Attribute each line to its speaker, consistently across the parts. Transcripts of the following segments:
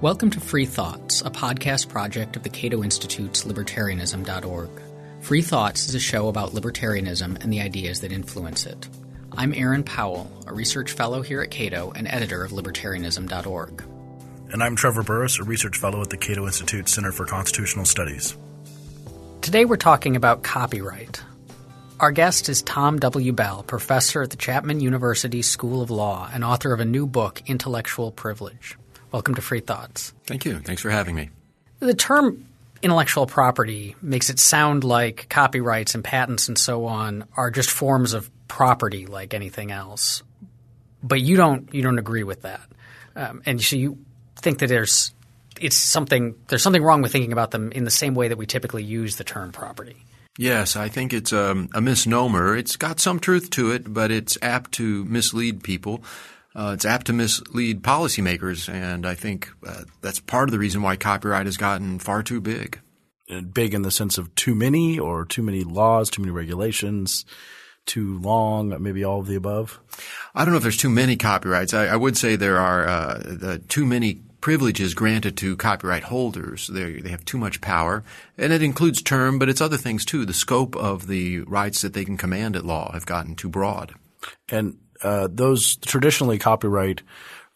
Speaker 1: Welcome to Free Thoughts, a podcast project of the Cato Institute's libertarianism.org. Free Thoughts is a show about libertarianism and the ideas that influence it. I'm Aaron Powell, a research fellow here at Cato and editor of libertarianism.org.
Speaker 2: And I'm Trevor Burrus, a research fellow at the Cato Institute Center for Constitutional Studies.
Speaker 1: Today we're talking about copyright. Our guest is Tom W. Bell, professor at the Chapman University School of Law and author of a new book, Intellectual Privilege. Welcome to Free Thoughts.
Speaker 3: Thank you. Thanks for having me.
Speaker 1: The term intellectual property makes it sound like copyrights and patents and so on are just forms of property like anything else. But you don't you don't agree with that, um, and so you think that there's it's something there's something wrong with thinking about them in the same way that we typically use the term property.
Speaker 3: Yes, I think it's um, a misnomer. It's got some truth to it, but it's apt to mislead people. Uh, it's apt to mislead policymakers, and I think uh, that's part of the reason why copyright has gotten far too big.
Speaker 2: Big in the sense of too many, or too many laws, too many regulations, too long, maybe all of the above?
Speaker 3: I don't know if there's too many copyrights. I, I would say there are uh, the, too many privileges granted to copyright holders. They, they have too much power, and it includes term, but it's other things too. The scope of the rights that they can command at law have gotten too broad.
Speaker 2: And uh, those traditionally copyright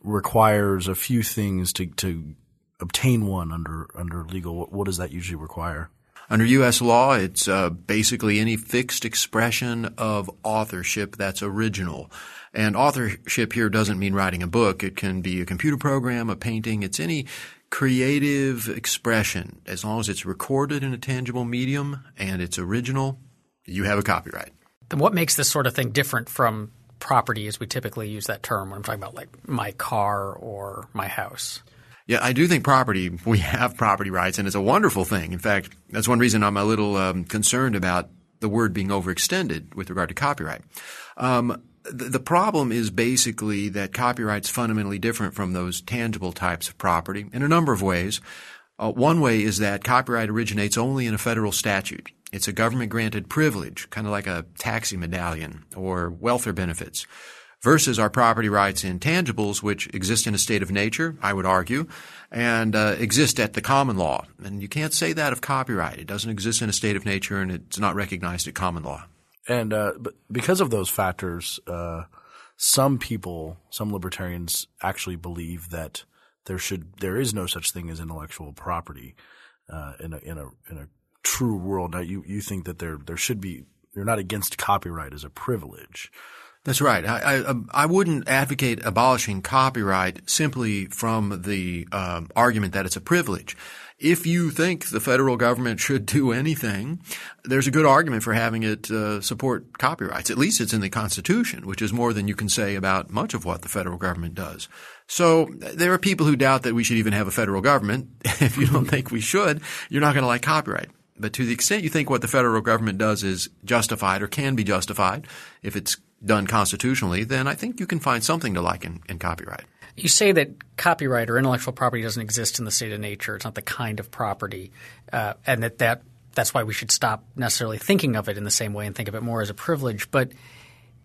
Speaker 2: requires a few things to, to obtain one under under legal. What, what does that usually require?
Speaker 3: Under U.S. law, it's uh, basically any fixed expression of authorship that's original. And authorship here doesn't mean writing a book. It can be a computer program, a painting. It's any creative expression. As long as it's recorded in a tangible medium and it's original, you have a copyright.
Speaker 1: Then what makes this sort of thing different from property as we typically use that term when I'm talking about like my car or my house?
Speaker 3: Yeah, I do think property, we have property rights, and it's a wonderful thing. In fact, that's one reason I'm a little um, concerned about the word being overextended with regard to copyright. Um, the, the problem is basically that copyright's fundamentally different from those tangible types of property in a number of ways. Uh, one way is that copyright originates only in a federal statute. It's a government granted privilege, kind of like a taxi medallion or welfare benefits versus our property rights in tangibles, which exist in a state of nature, I would argue, and uh, exist at the common law. And you can't say that of copyright. It doesn't exist in a state of nature, and it's not recognized at common law.
Speaker 2: And uh, because of those factors, uh, some people, some libertarians, actually believe that there should there is no such thing as intellectual property uh, in a in a in a true world. Now, you you think that there there should be you're not against copyright as a privilege.
Speaker 3: That's right. I, I, um, I, wouldn't advocate abolishing copyright simply from the um, argument that it's a privilege. If you think the federal government should do anything, there's a good argument for having it uh, support copyrights. At least it's in the Constitution, which is more than you can say about much of what the federal government does. So there are people who doubt that we should even have a federal government. if you don't think we should, you're not going to like copyright. But to the extent you think what the federal government does is justified or can be justified, if it's done constitutionally, then I think you can find something to like in, in copyright.
Speaker 1: You say that copyright or intellectual property doesn't exist in the state of nature. It's not the kind of property, uh, and that, that that's why we should stop necessarily thinking of it in the same way and think of it more as a privilege. But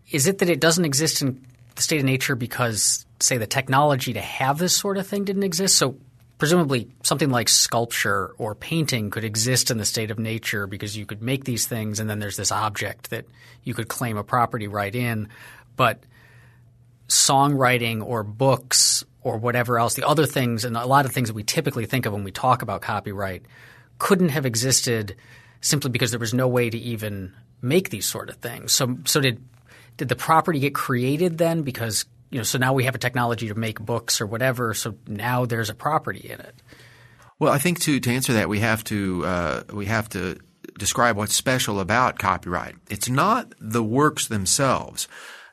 Speaker 1: is it that it doesn't exist in the state of nature because, say, the technology to have this sort of thing didn't exist? So presumably something like sculpture or painting could exist in the state of nature because you could make these things and then there's this object that you could claim a property right in. But songwriting or books or whatever else, the other things and a lot of things that we typically think of when we talk about copyright couldn't have existed simply because there was no way to even make these sort of things. So so did did the property get created then because you know, so now we have a technology to make books or whatever. So now there's a property in it.
Speaker 3: Well, I think to to answer that, we have to uh, we have to describe what's special about copyright. It's not the works themselves.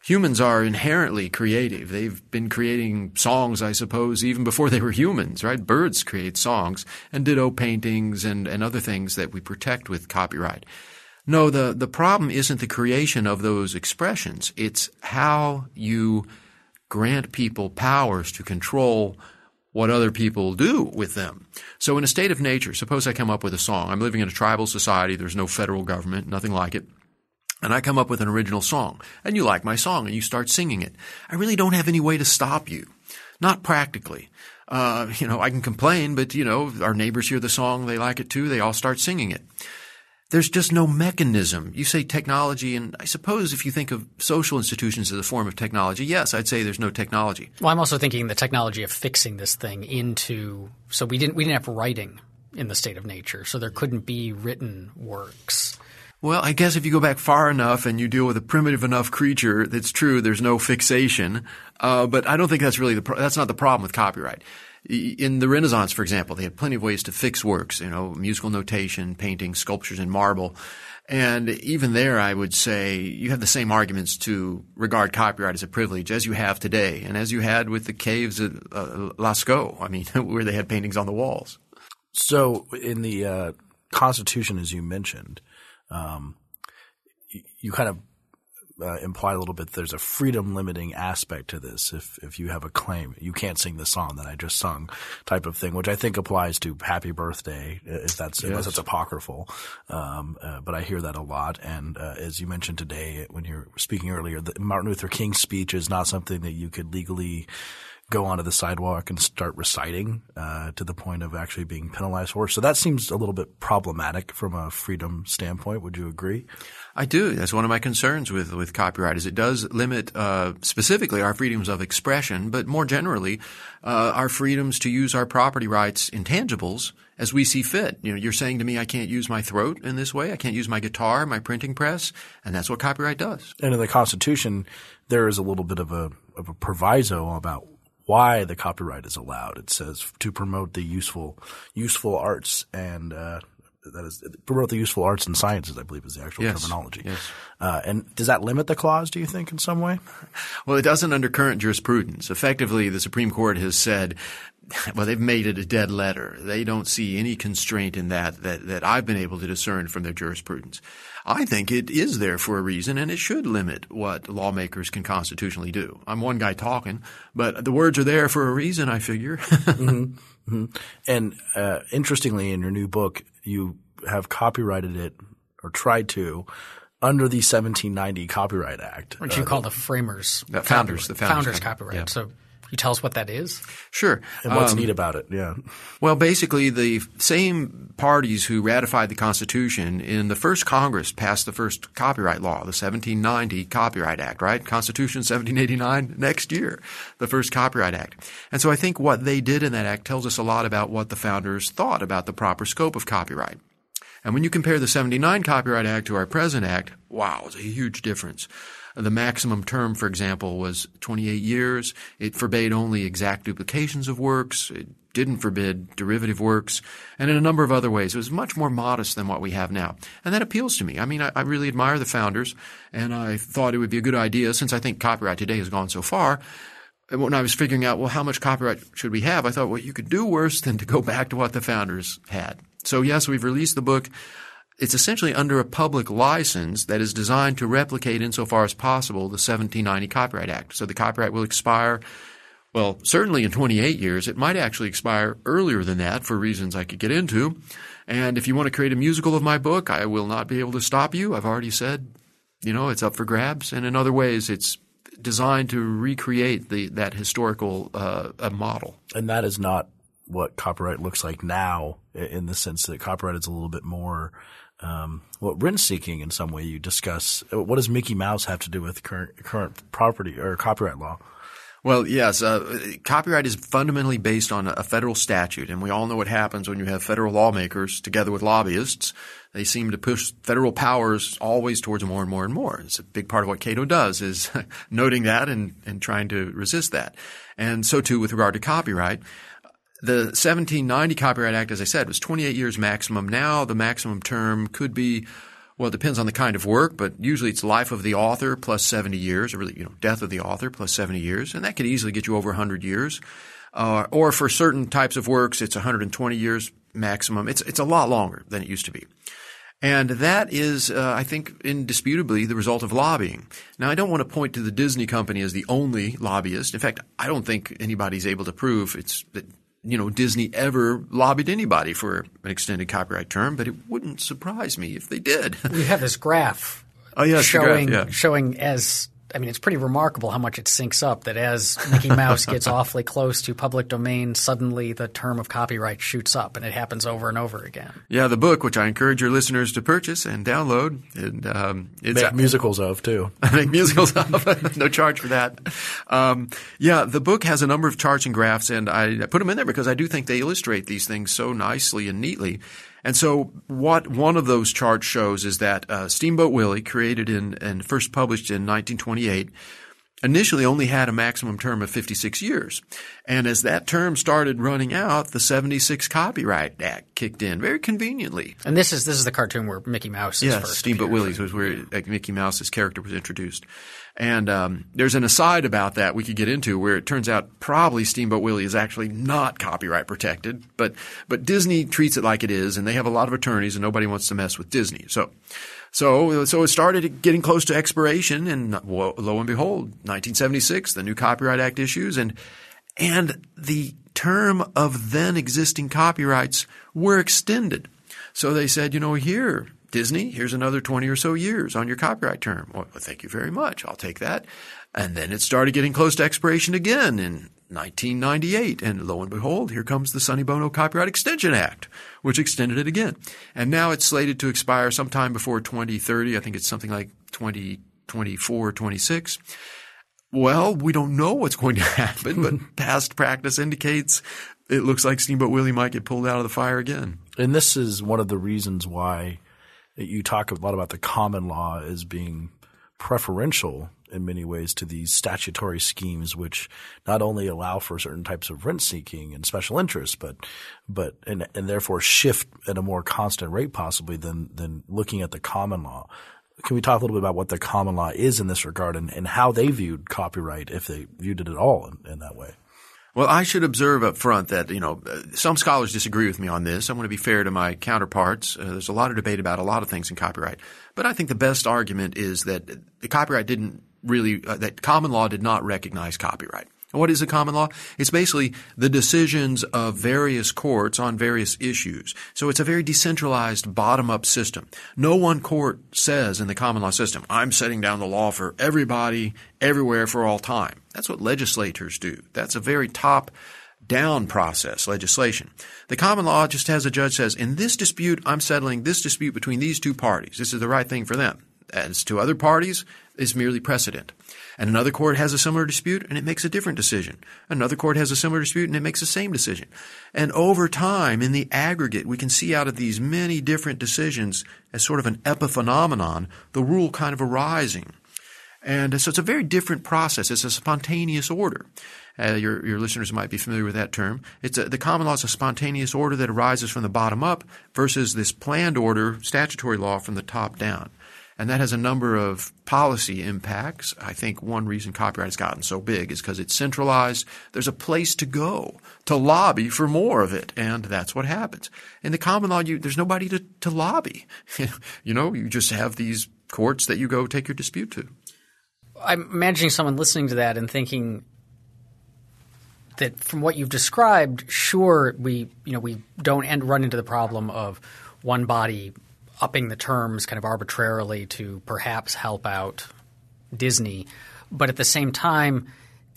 Speaker 3: Humans are inherently creative. They've been creating songs, I suppose, even before they were humans, right? Birds create songs and ditto paintings and, and other things that we protect with copyright. No, the, the problem isn't the creation of those expressions. It's how you grant people powers to control what other people do with them. So in a state of nature, suppose I come up with a song. I'm living in a tribal society. There's no federal government, nothing like it. And I come up with an original song and you like my song and you start singing it. I really don't have any way to stop you. Not practically. Uh, you know, I can complain, but you know, our neighbors hear the song, they like it too, they all start singing it. There's just no mechanism. You say technology, and I suppose if you think of social institutions as a form of technology, yes, I'd say there's no technology.
Speaker 1: Well, I'm also thinking the technology of fixing this thing into so we didn't we didn't have writing in the state of nature, so there couldn't be written works.
Speaker 3: Well, I guess if you go back far enough and you deal with a primitive enough creature, that's true. There's no fixation, uh, but I don't think that's really the pro- that's not the problem with copyright. In the Renaissance, for example, they had plenty of ways to fix works. You know, musical notation, painting, sculptures in marble. And even there, I would say you have the same arguments to regard copyright as a privilege as you have today, and as you had with the caves at uh, Lascaux. I mean, where they had paintings on the walls.
Speaker 2: So, in the uh, Constitution, as you mentioned, um, you kind of uh, imply a little bit there's a freedom limiting aspect to this. If if you have a claim, you can't sing the song that I just sung, type of thing, which I think applies to Happy Birthday, if that's yes. unless it's apocryphal. Um, uh, but I hear that a lot, and uh, as you mentioned today when you were speaking earlier, the Martin Luther King's speech is not something that you could legally go onto the sidewalk and start reciting uh, to the point of actually being penalized for. So that seems a little bit problematic from a freedom standpoint. Would you agree?
Speaker 3: I do. That's one of my concerns with with copyright is it does limit uh, specifically our freedoms of expression, but more generally uh, our freedoms to use our property rights intangibles as we see fit. You know, you're saying to me I can't use my throat in this way. I can't use my guitar, my printing press, and that's what copyright does.
Speaker 2: And in the Constitution, there is a little bit of a of a proviso about why the copyright is allowed. It says to promote the useful useful arts and uh, that is promote the useful arts and sciences. I believe is the actual
Speaker 3: yes.
Speaker 2: terminology.
Speaker 3: Yes.
Speaker 2: Uh, and does that limit the clause? Do you think in some way?
Speaker 3: Well, it doesn't under current jurisprudence. Effectively, the Supreme Court has said. Well, they've made it a dead letter. They don't see any constraint in that that, that I've been able to discern from their jurisprudence. I think it is there for a reason, and it should limit what lawmakers can constitutionally do. I'm one guy talking, but the words are there for a reason. I figure. mm-hmm.
Speaker 2: Mm-hmm. And uh, interestingly, in your new book, you have copyrighted it or tried to under the 1790 Copyright Act,
Speaker 1: which uh, you call the framers,
Speaker 3: the founders, the founders,
Speaker 1: founders copyright. Yeah. So you tell us what that is?
Speaker 3: Sure.
Speaker 2: And what's um, neat about it? Yeah.
Speaker 3: Well, basically, the same parties who ratified the Constitution in the first Congress passed the first copyright law, the 1790 Copyright Act, right? Constitution 1789 next year, the first Copyright Act. And so I think what they did in that act tells us a lot about what the founders thought about the proper scope of copyright. And when you compare the 79 Copyright Act to our present act, wow, it's a huge difference. The maximum term, for example, was 28 years. It forbade only exact duplications of works. It didn't forbid derivative works, and in a number of other ways. It was much more modest than what we have now. And that appeals to me. I mean, I, I really admire the founders, and I thought it would be a good idea, since I think copyright today has gone so far, when I was figuring out, well, how much copyright should we have, I thought, well, you could do worse than to go back to what the founders had. So yes, we've released the book it's essentially under a public license that is designed to replicate insofar as possible the 1790 Copyright Act. So the copyright will expire, well, certainly in 28 years. It might actually expire earlier than that for reasons I could get into. And if you want to create a musical of my book, I will not be able to stop you. I've already said, you know, it's up for grabs. And in other ways, it's designed to recreate the, that historical uh, model.
Speaker 2: And that is not what copyright looks like now in the sense that copyright is a little bit more – um, well, rent seeking in some way. You discuss what does Mickey Mouse have to do with current current property or copyright law?
Speaker 3: Well, yes, uh, copyright is fundamentally based on a federal statute, and we all know what happens when you have federal lawmakers together with lobbyists. They seem to push federal powers always towards more and more and more. It's a big part of what Cato does is noting that and, and trying to resist that. And so too with regard to copyright. The 1790 Copyright Act, as I said, was 28 years maximum. Now the maximum term could be, well, it depends on the kind of work, but usually it's life of the author plus 70 years, or really, you know, death of the author plus 70 years, and that could easily get you over 100 years. Uh, or for certain types of works, it's 120 years maximum. It's it's a lot longer than it used to be. And that is, uh, I think, indisputably the result of lobbying. Now, I don't want to point to the Disney company as the only lobbyist. In fact, I don't think anybody's able to prove it's that you know, Disney ever lobbied anybody for an extended copyright term, but it wouldn't surprise me if they did.
Speaker 1: We have this graph
Speaker 3: oh, yes,
Speaker 1: showing
Speaker 3: graph, yeah.
Speaker 1: showing as I mean, it's pretty remarkable how much it syncs up that as Mickey Mouse gets awfully close to public domain, suddenly the term of copyright shoots up, and it happens over and over again.
Speaker 3: Yeah, the book, which I encourage your listeners to purchase and download, and um,
Speaker 2: it's make musicals of too.
Speaker 3: I make musicals of, no charge for that. Um, yeah, the book has a number of charts and graphs, and I put them in there because I do think they illustrate these things so nicely and neatly. And so, what one of those charts shows is that uh, Steamboat Willie, created in and first published in 1928, initially only had a maximum term of 56 years. And as that term started running out, the 76 Copyright Act kicked in very conveniently.
Speaker 1: And this is this is the cartoon where Mickey Mouse is
Speaker 3: yeah,
Speaker 1: first.
Speaker 3: Steamboat Willie's was where like, Mickey Mouse's character was introduced. And um, there's an aside about that we could get into where it turns out probably Steamboat Willie is actually not copyright protected, but but Disney treats it like it is, and they have a lot of attorneys, and nobody wants to mess with Disney. So. So, so it started getting close to expiration, and lo and behold, 1976, the new Copyright Act issues, and and the term of then existing copyrights were extended. So they said, you know, here, Disney, here's another 20 or so years on your copyright term. Well, thank you very much. I'll take that. And then it started getting close to expiration again in 1998. And lo and behold, here comes the Sonny Bono Copyright Extension Act, which extended it again. And now it's slated to expire sometime before 2030. I think it's something like 2024 or 26. Well, we don't know what's going to happen, but past practice indicates it looks like Steamboat Willie might get pulled out of the fire again.
Speaker 2: And this is one of the reasons why you talk a lot about the common law as being preferential in many ways to these statutory schemes, which not only allow for certain types of rent seeking and special interests, but but and, and therefore shift at a more constant rate possibly than than looking at the common law. Can we talk a little bit about what the common law is in this regard and, and how they viewed copyright, if they viewed it at all in, in that way?
Speaker 3: Well, I should observe up front that, you know, some scholars disagree with me on this. I want to be fair to my counterparts. Uh, there's a lot of debate about a lot of things in copyright. But I think the best argument is that the copyright didn't really, uh, that common law did not recognize copyright. What is a common law? It's basically the decisions of various courts on various issues. So it's a very decentralized bottom-up system. No one court says in the common law system, I'm setting down the law for everybody, everywhere, for all time. That's what legislators do. That's a very top down process, legislation. The common law just has a judge says, in this dispute, I'm settling this dispute between these two parties. This is the right thing for them. As to other parties, is merely precedent. And another court has a similar dispute and it makes a different decision. Another court has a similar dispute and it makes the same decision. And over time, in the aggregate, we can see out of these many different decisions as sort of an epiphenomenon, the rule kind of arising. And so it's a very different process. It's a spontaneous order. Uh, your, your listeners might be familiar with that term. It's a, the common law is a spontaneous order that arises from the bottom up versus this planned order, statutory law from the top down. And that has a number of policy impacts. I think one reason copyright has gotten so big is because it's centralized. There's a place to go to lobby for more of it. And that's what happens. In the common law, you, there's nobody to, to lobby. you know, you just have these courts that you go take your dispute to.
Speaker 1: I'm imagining someone listening to that and thinking that from what you've described, sure, we, you know, we don't end, run into the problem of one body upping the terms kind of arbitrarily to perhaps help out Disney. But at the same time,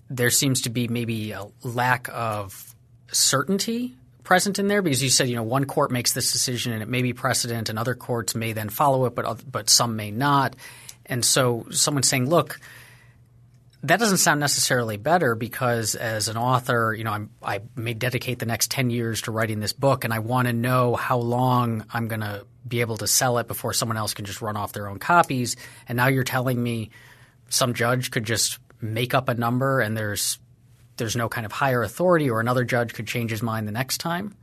Speaker 1: there seems to be maybe a lack of certainty present in there because you said you know one court makes this decision and it may be precedent and other courts may then follow it but but some may not and so someone saying look that doesn't sound necessarily better because as an author, you know, I'm, i may dedicate the next 10 years to writing this book and I want to know how long I'm going to be able to sell it before someone else can just run off their own copies. And now you're telling me some judge could just make up a number and there's there's no kind of higher authority or another judge could change his mind the next time?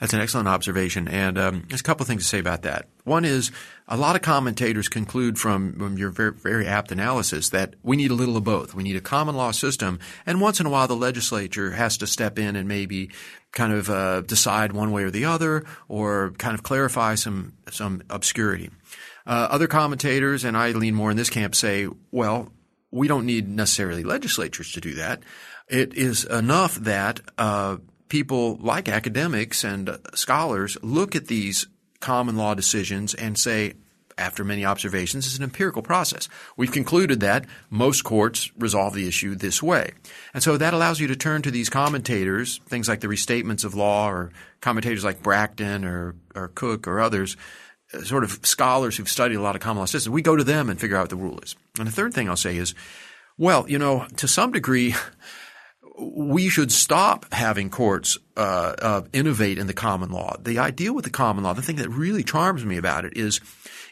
Speaker 3: That's an excellent observation, and um, there's a couple of things to say about that. One is a lot of commentators conclude from, from your very, very apt analysis that we need a little of both. We need a common law system, and once in a while the legislature has to step in and maybe kind of uh, decide one way or the other, or kind of clarify some some obscurity. Uh, other commentators, and I lean more in this camp, say, well, we don't need necessarily legislatures to do that. It is enough that uh, people like academics and scholars look at these common law decisions and say, after many observations, it's an empirical process. We've concluded that most courts resolve the issue this way. And so that allows you to turn to these commentators, things like the restatements of law or commentators like Bracton or, or Coke or others, uh, sort of scholars who've studied a lot of common law systems. We go to them and figure out what the rule is. And the third thing I'll say is, well, you know, to some degree, we should stop having courts uh, uh, innovate in the common law. The idea with the common law, the thing that really charms me about it is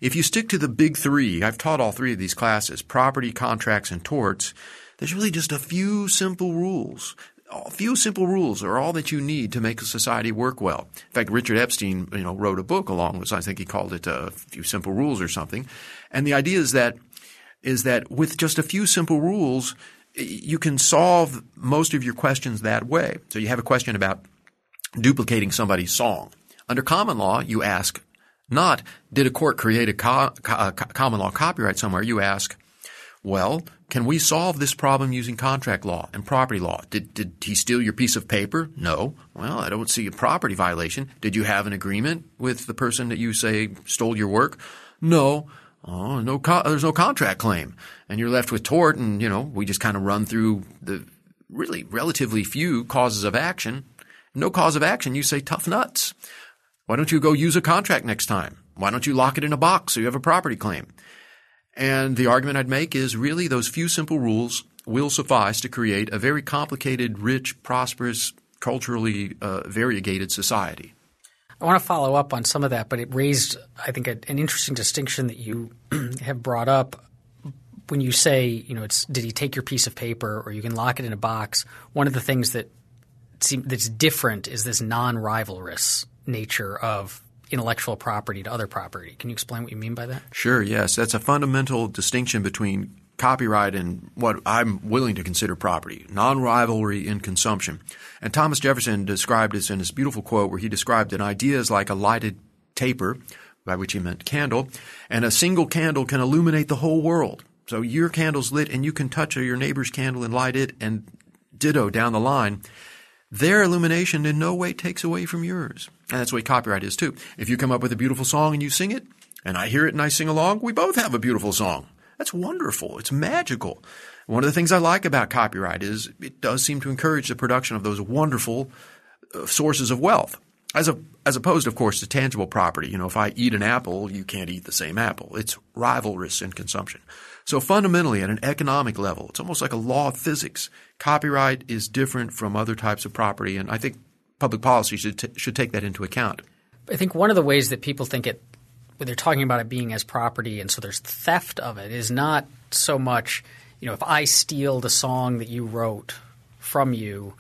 Speaker 3: if you stick to the big three, I've taught all three of these classes, property, contracts, and torts, there's really just a few simple rules. A few simple rules are all that you need to make a society work well. In fact, Richard Epstein, you know, wrote a book along with, I think he called it a few simple rules or something. And the idea is that, is that with just a few simple rules, you can solve most of your questions that way. So you have a question about duplicating somebody's song. Under common law, you ask, not, did a court create a co- uh, co- common law copyright somewhere? You ask, well, can we solve this problem using contract law and property law? Did, did he steal your piece of paper? No. Well, I don't see a property violation. Did you have an agreement with the person that you say stole your work? No. Oh, no, co- there's no contract claim. And you're left with tort and, you know, we just kind of run through the really relatively few causes of action. No cause of action, you say tough nuts. Why don't you go use a contract next time? Why don't you lock it in a box so you have a property claim? And the argument I'd make is really those few simple rules will suffice to create a very complicated, rich, prosperous, culturally uh, variegated society.
Speaker 1: I want to follow up on some of that, but it raised, I think, a, an interesting distinction that you have brought up when you say, you know, it's did he take your piece of paper or you can lock it in a box. One of the things that seem, that's different is this non-rivalrous nature of intellectual property to other property. Can you explain what you mean by that?
Speaker 3: Sure, yes. That's a fundamental distinction between copyright and what I'm willing to consider property, non-rivalry in consumption. And Thomas Jefferson described this in his beautiful quote where he described an idea as like a lighted taper, by which he meant candle, and a single candle can illuminate the whole world. So your candle's lit and you can touch your neighbor's candle and light it and ditto down the line. Their illumination in no way takes away from yours. And that's way copyright is too. If you come up with a beautiful song and you sing it, and I hear it and I sing along, we both have a beautiful song. That's wonderful. It's magical. One of the things I like about copyright is it does seem to encourage the production of those wonderful uh, sources of wealth. As, a, as opposed, of course, to tangible property. You know, if I eat an apple, you can't eat the same apple. It's rivalrous in consumption. So fundamentally, at an economic level, it's almost like a law of physics. Copyright is different from other types of property, and I think public policy should t- should take that into account.
Speaker 1: I think one of the ways that people think it when they're talking about it being as property and so there's theft of it is not so much, you know, if I steal the song that you wrote from you,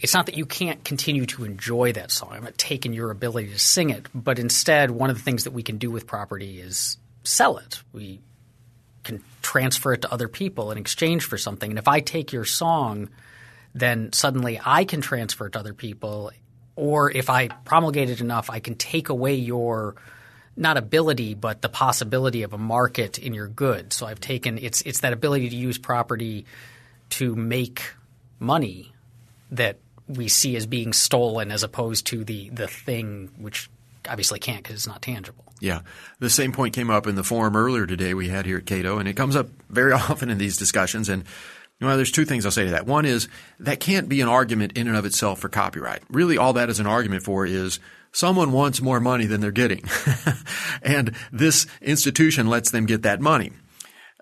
Speaker 1: it's not that you can't continue to enjoy that song. I'm not taking your ability to sing it, but instead one of the things that we can do with property is sell it. We can transfer it to other people in exchange for something. And if I take your song, then suddenly I can transfer it to other people. Or if I promulgate it enough, I can take away your not ability, but the possibility of a market in your good. So I've taken it's it's that ability to use property to make money that we see as being stolen as opposed to the the thing which obviously can't because it's not tangible.
Speaker 3: Yeah. The same point came up in the forum earlier today we had here at Cato, and it comes up very often in these discussions. And well, there's two things I'll say to that. One is that can't be an argument in and of itself for copyright. Really, all that is an argument for is someone wants more money than they're getting. and this institution lets them get that money.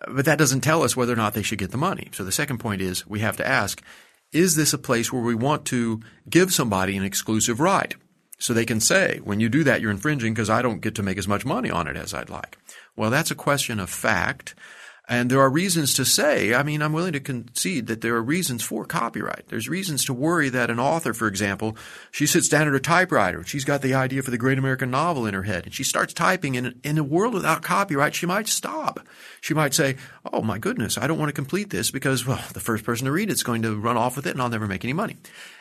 Speaker 3: But that doesn't tell us whether or not they should get the money. So the second point is we have to ask, is this a place where we want to give somebody an exclusive right? So they can say, when you do that, you're infringing because I don't get to make as much money on it as I'd like. Well, that's a question of fact. And there are reasons to say, I mean, I'm willing to concede that there are reasons for copyright. There's reasons to worry that an author, for example, she sits down at her typewriter, she's got the idea for the great American novel in her head, and she starts typing, and in a world without copyright, she might stop. She might say, oh my goodness, I don't want to complete this because, well, the first person to read it's going to run off with it and I'll never make any money.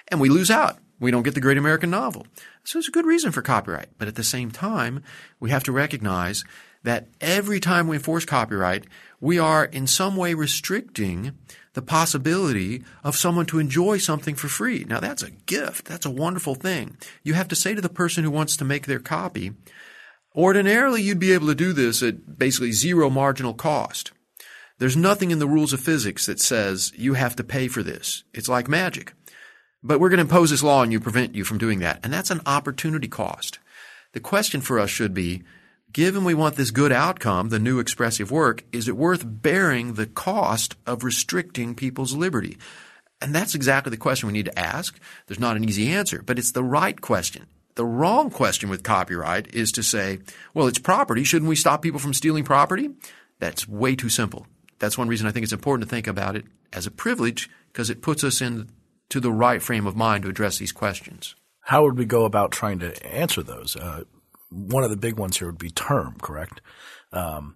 Speaker 3: And we lose out. We don't get the great American novel. So it's a good reason for copyright. But at the same time, we have to recognize that every time we enforce copyright, we are in some way restricting the possibility of someone to enjoy something for free. Now that's a gift. That's a wonderful thing. You have to say to the person who wants to make their copy, Ordinarily, you'd be able to do this at basically zero marginal cost. There's nothing in the rules of physics that says you have to pay for this. It's like magic. But we're going to impose this law and you prevent you from doing that. And that's an opportunity cost. The question for us should be, given we want this good outcome, the new expressive work, is it worth bearing the cost of restricting people's liberty? And that's exactly the question we need to ask. There's not an easy answer, but it's the right question. The wrong question with copyright is to say, well, it's property. Shouldn't we stop people from stealing property? That's way too simple. That's one reason I think it's important to think about it as a privilege because it puts us into the right frame of mind to address these questions.
Speaker 2: How would we go about trying to answer those? Uh, one of the big ones here would be term, correct? Um,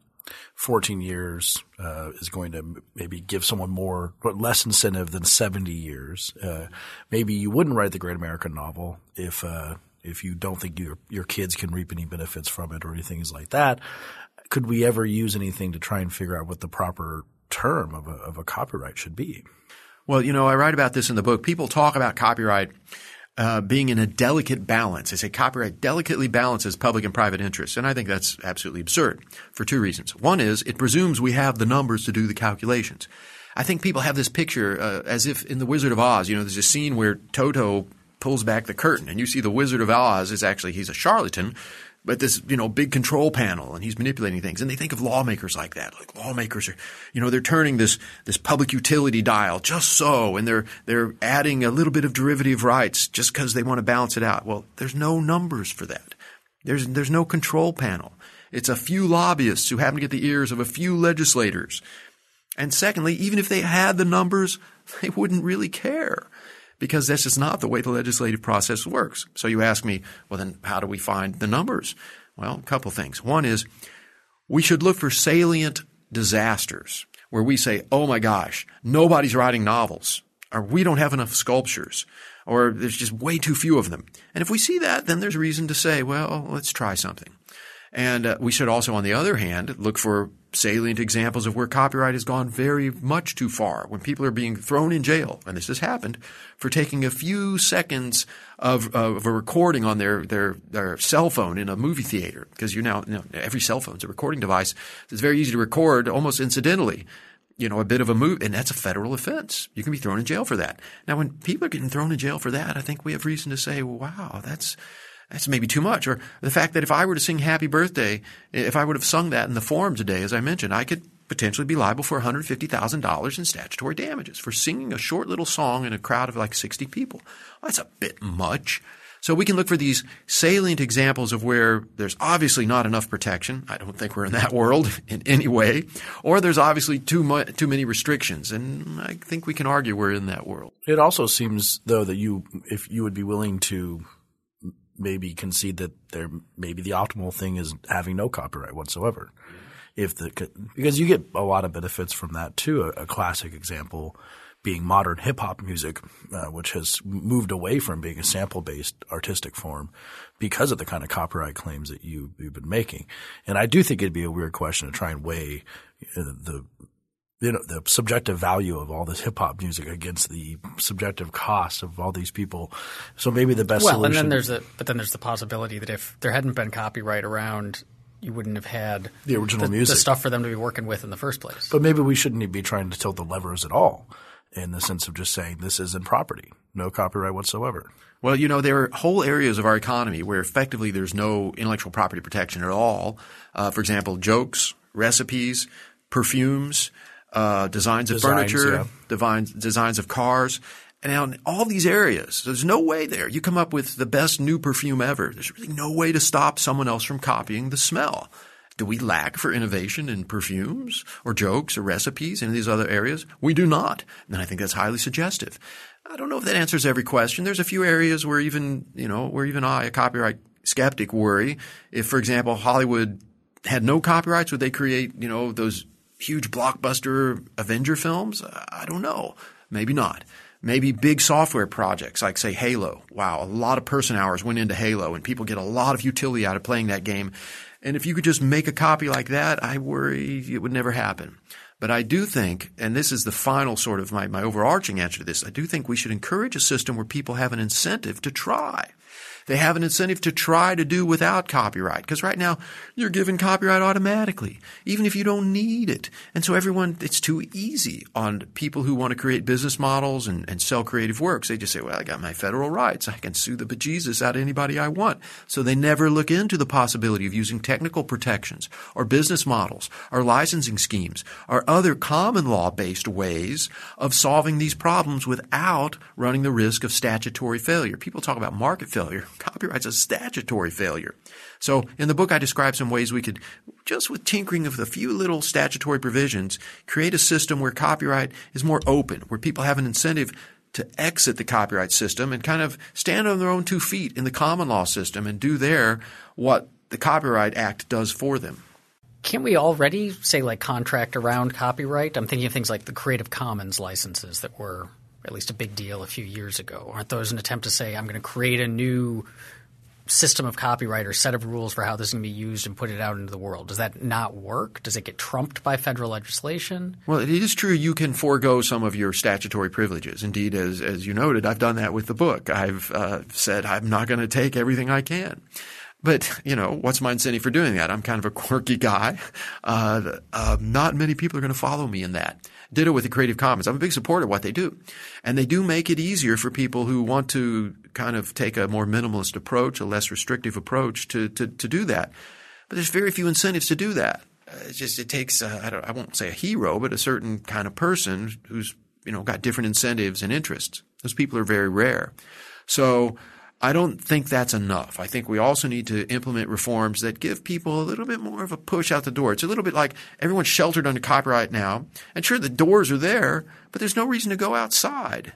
Speaker 2: 14 years uh, is going to maybe give someone more, but less incentive than 70 years. Uh, maybe you wouldn't write the Great American Novel if uh, if you don't think your your kids can reap any benefits from it or anything like that. Could we ever use anything to try and figure out what the proper term of a, of a copyright should be?
Speaker 3: Well, you know, I write about this in the book. People talk about copyright uh, being in a delicate balance. They say copyright delicately balances public and private interests. And I think that's absolutely absurd for two reasons. One is it presumes we have the numbers to do the calculations. I think people have this picture uh, as if in The Wizard of Oz, you know, there's a scene where Toto pulls back the curtain and you see the Wizard of Oz is actually, he's a charlatan but this, you know, big control panel and he's manipulating things. And they think of lawmakers like that. Like lawmakers are, you know, they're turning this, this public utility dial just so and they're, they're adding a little bit of derivative rights just because they want to balance it out. Well, there's no numbers for that. There's, there's no control panel. It's a few lobbyists who happen to get the ears of a few legislators. And secondly, even if they had the numbers, they wouldn't really care because this is not the way the legislative process works. So you ask me, well, then how do we find the numbers? Well, a couple things. One is we should look for salient disasters where we say, oh my gosh, nobody's writing novels, or we don't have enough sculptures, or there's just way too few of them. And if we see that, then there's reason to say, well, let's try something. And uh, we should also, on the other hand, look for salient examples of where copyright has gone very much too far, when people are being thrown in jail, and this has happened, for taking a few seconds of, of a recording on their, their, their cell phone in a movie theater, because you now, you know, every cell phone is a recording device. It's very easy to record almost incidentally you know, a bit of a move, and that's a federal offense. You can be thrown in jail for that. Now, when people are getting thrown in jail for that, I think we have reason to say, wow, that's that's maybe too much. Or the fact that if I were to sing Happy Birthday, if I would have sung that in the forum today, as I mentioned, I could potentially be liable for $150,000 in statutory damages for singing a short little song in a crowd of like 60 people. Well, that's a bit much. So we can look for these salient examples of where there's obviously not enough protection. I don't think we're in that world in any way. Or there's obviously too much, too many restrictions. And I think we can argue we're in that world.
Speaker 2: It also seems though that you, if you would be willing to maybe concede that there maybe the optimal thing is having no copyright whatsoever. If the because you get a lot of benefits from that too. A, a classic example being modern hip hop music, uh, which has moved away from being a sample based artistic form because of the kind of copyright claims that you, you've been making. And I do think it'd be a weird question to try and weigh the you know the subjective value of all this hip hop music against the subjective cost of all these people. So maybe the best
Speaker 1: well,
Speaker 2: solution.
Speaker 1: and then there's a but then there's the possibility that if there hadn't been copyright around, you wouldn't have had
Speaker 2: the original
Speaker 1: the,
Speaker 2: music,
Speaker 1: the stuff for them to be working with in the first place.
Speaker 2: But maybe we shouldn't be trying to tilt the levers at all, in the sense of just saying this isn't property, no copyright whatsoever.
Speaker 3: Well, you know, there are whole areas of our economy where effectively there's no intellectual property protection at all. Uh, for example, jokes, recipes, perfumes uh, designs of designs, furniture, yeah. designs, designs of cars. And now in all these areas, there's no way there. You come up with the best new perfume ever. There's really no way to stop someone else from copying the smell. Do we lack for innovation in perfumes or jokes or recipes in these other areas? We do not. And I think that's highly suggestive. I don't know if that answers every question. There's a few areas where even, you know, where even I, a copyright skeptic, worry. If, for example, Hollywood had no copyrights, would they create, you know, those huge blockbuster Avenger films? Uh, I don't know. Maybe not. Maybe big software projects like, say, Halo. Wow, a lot of person hours went into Halo, and people get a lot of utility out of playing that game. And if you could just make a copy like that, I worry it would never happen. But I do think, and this is the final sort of my, my overarching answer to this, I do think we should encourage a system where people have an incentive to try. They have an incentive to try to do without copyright because right now you're given copyright automatically, even if you don't need it. And so everyone, it's too easy on people who want to create business models and, and sell creative works. They just say, well, I got my federal rights. I can sue the bejesus out of anybody I want. So they never look into the possibility of using technical protections or business models or licensing schemes or other common law based ways of solving these problems without running the risk of statutory failure. People talk about market failure. Copyright's a statutory failure. So in the book, I describe some ways we could, just with tinkering of a few little statutory provisions, create a system where copyright is more open, where people have an incentive to exit the copyright system and kind of stand on their own two feet in the common law system and do there what the Copyright Act does for them.
Speaker 1: Can we already say like contract around copyright? I'm thinking of things like the Creative Commons licenses that were at least a big deal a few years ago. Aren't those an attempt to say I'm going to create a new system of copyright or set of rules for how this is going to be used and put it out into the world? Does that not work? Does it get trumped by federal legislation?
Speaker 3: Well, it is true you can forego some of your statutory privileges. Indeed, as as you noted, I've done that with the book. I've uh, said I'm not going to take everything I can. But you know, what's my incentive for doing that? I'm kind of a quirky guy. Uh, uh, not many people are going to follow me in that. Ditto with the Creative Commons. I'm a big supporter of what they do. And they do make it easier for people who want to kind of take a more minimalist approach, a less restrictive approach to, to, to do that. But there's very few incentives to do that. Uh, it just, it takes, uh, I, don't, I won't say a hero, but a certain kind of person who's, you know, got different incentives and interests. Those people are very rare. So, I don't think that's enough. I think we also need to implement reforms that give people a little bit more of a push out the door. It's a little bit like everyone's sheltered under copyright now. And sure, the doors are there, but there's no reason to go outside.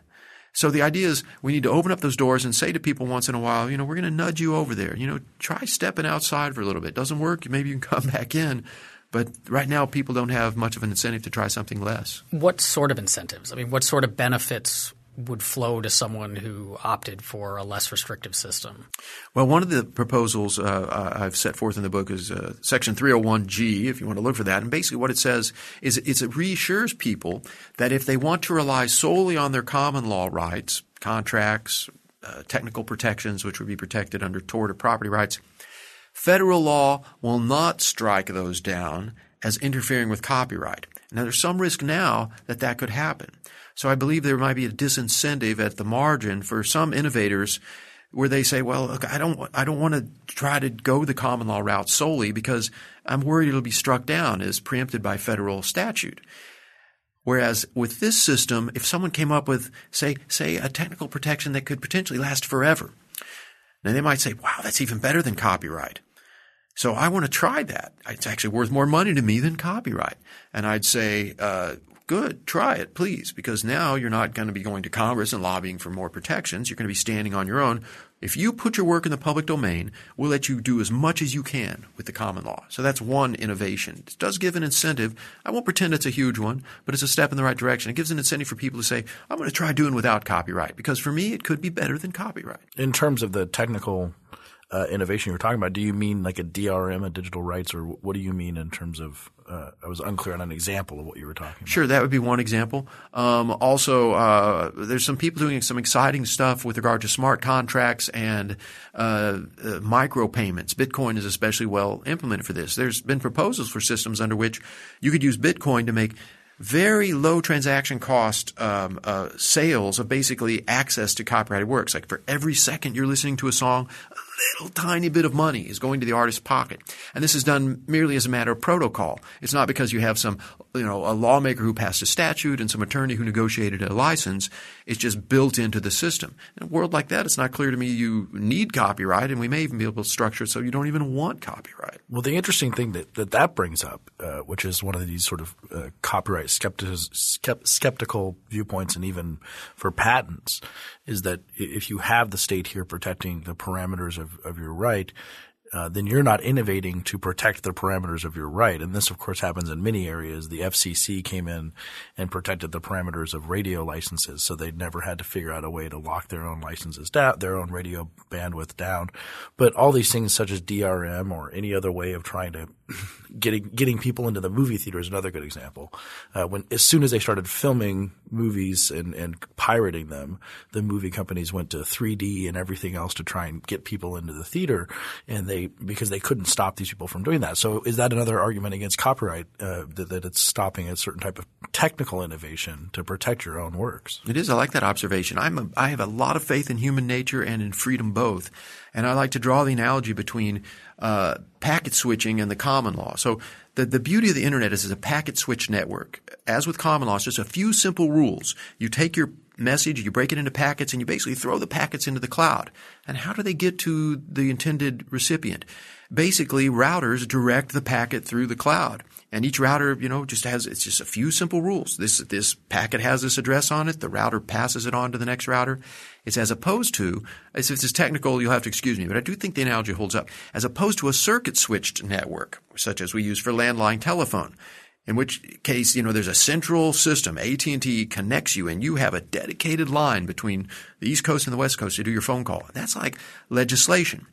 Speaker 3: So the idea is we need to open up those doors and say to people once in a while, you know, we're going to nudge you over there. You know, try stepping outside for a little bit. Doesn't work, maybe you can come back in. But right now, people don't have much of an incentive to try something less.
Speaker 1: What sort of incentives? I mean, what sort of benefits would flow to someone who opted for a less restrictive system?
Speaker 3: Well, one of the proposals uh, I've set forth in the book is uh, Section 301G, if you want to look for that. And basically, what it says is it reassures people that if they want to rely solely on their common law rights, contracts, uh, technical protections, which would be protected under tort or property rights, federal law will not strike those down as interfering with copyright. Now, there's some risk now that that could happen. So I believe there might be a disincentive at the margin for some innovators where they say, well, look, I don't, I don't want to try to go the common law route solely because I'm worried it'll be struck down as preempted by federal statute. Whereas with this system, if someone came up with, say, say a technical protection that could potentially last forever, then they might say, wow, that's even better than copyright. So I want to try that. It's actually worth more money to me than copyright. And I'd say, uh, Good. Try it, please, because now you're not going to be going to Congress and lobbying for more protections. You're going to be standing on your own. If you put your work in the public domain, we'll let you do as much as you can with the common law. So that's one innovation. It does give an incentive. I won't pretend it's a huge one, but it's a step in the right direction. It gives an incentive for people to say, I'm going to try doing without copyright because for me, it could be better than copyright.
Speaker 2: In terms of the technical uh, innovation you were talking about, do you mean like a DRM, a digital rights, or what do you mean in terms of? Uh, I was unclear on an example of what you were talking about.
Speaker 3: Sure, that would be one example. Um, also, uh, there's some people doing some exciting stuff with regard to smart contracts and uh, uh, micro payments. Bitcoin is especially well implemented for this. There's been proposals for systems under which you could use Bitcoin to make very low transaction cost um, uh, sales of basically access to copyrighted works. Like for every second you're listening to a song, little tiny bit of money is going to the artist's pocket. And this is done merely as a matter of protocol. It's not because you have some, you know, a lawmaker who passed a statute and some attorney who negotiated a license. It's just built into the system. In a world like that, it's not clear to me you need copyright, and we may even be able to structure it so you don't even want copyright.
Speaker 2: Well, the interesting thing that that, that brings up, uh, which is one of these sort of uh, copyright skeptical viewpoints, and even for patents, is that if you have the state here protecting the parameters of, of your right, uh, then you're not innovating to protect the parameters of your right. And this, of course, happens in many areas. The FCC came in and protected the parameters of radio licenses, so they never had to figure out a way to lock their own licenses down, their own radio bandwidth down. But all these things, such as DRM or any other way of trying to getting getting people into the movie theater is another good example. Uh, when as soon as they started filming movies and, and pirating them, the movie companies went to 3D and everything else to try and get people into the theater, and they because they couldn't stop these people from doing that. So is that another argument against copyright uh, that, that it's stopping a certain type of technical innovation to protect your own works?
Speaker 3: It is. I like that observation. I'm a, I have a lot of faith in human nature and in freedom both, and I like to draw the analogy between uh, packet switching and the common law. So the, the beauty of the internet is it's a packet switch network. As with common law, it's just a few simple rules. You take your message, you break it into packets, and you basically throw the packets into the cloud. And how do they get to the intended recipient? Basically, routers direct the packet through the cloud. And each router, you know, just has, it's just a few simple rules. This, this packet has this address on it. The router passes it on to the next router. It's as opposed to, if this is technical, you'll have to excuse me, but I do think the analogy holds up. As opposed to a circuit switched network, such as we use for landline telephone in which case, you know, there's a central system. AT&T connects you and you have a dedicated line between the East Coast and the West Coast to do your phone call. That's like legislation.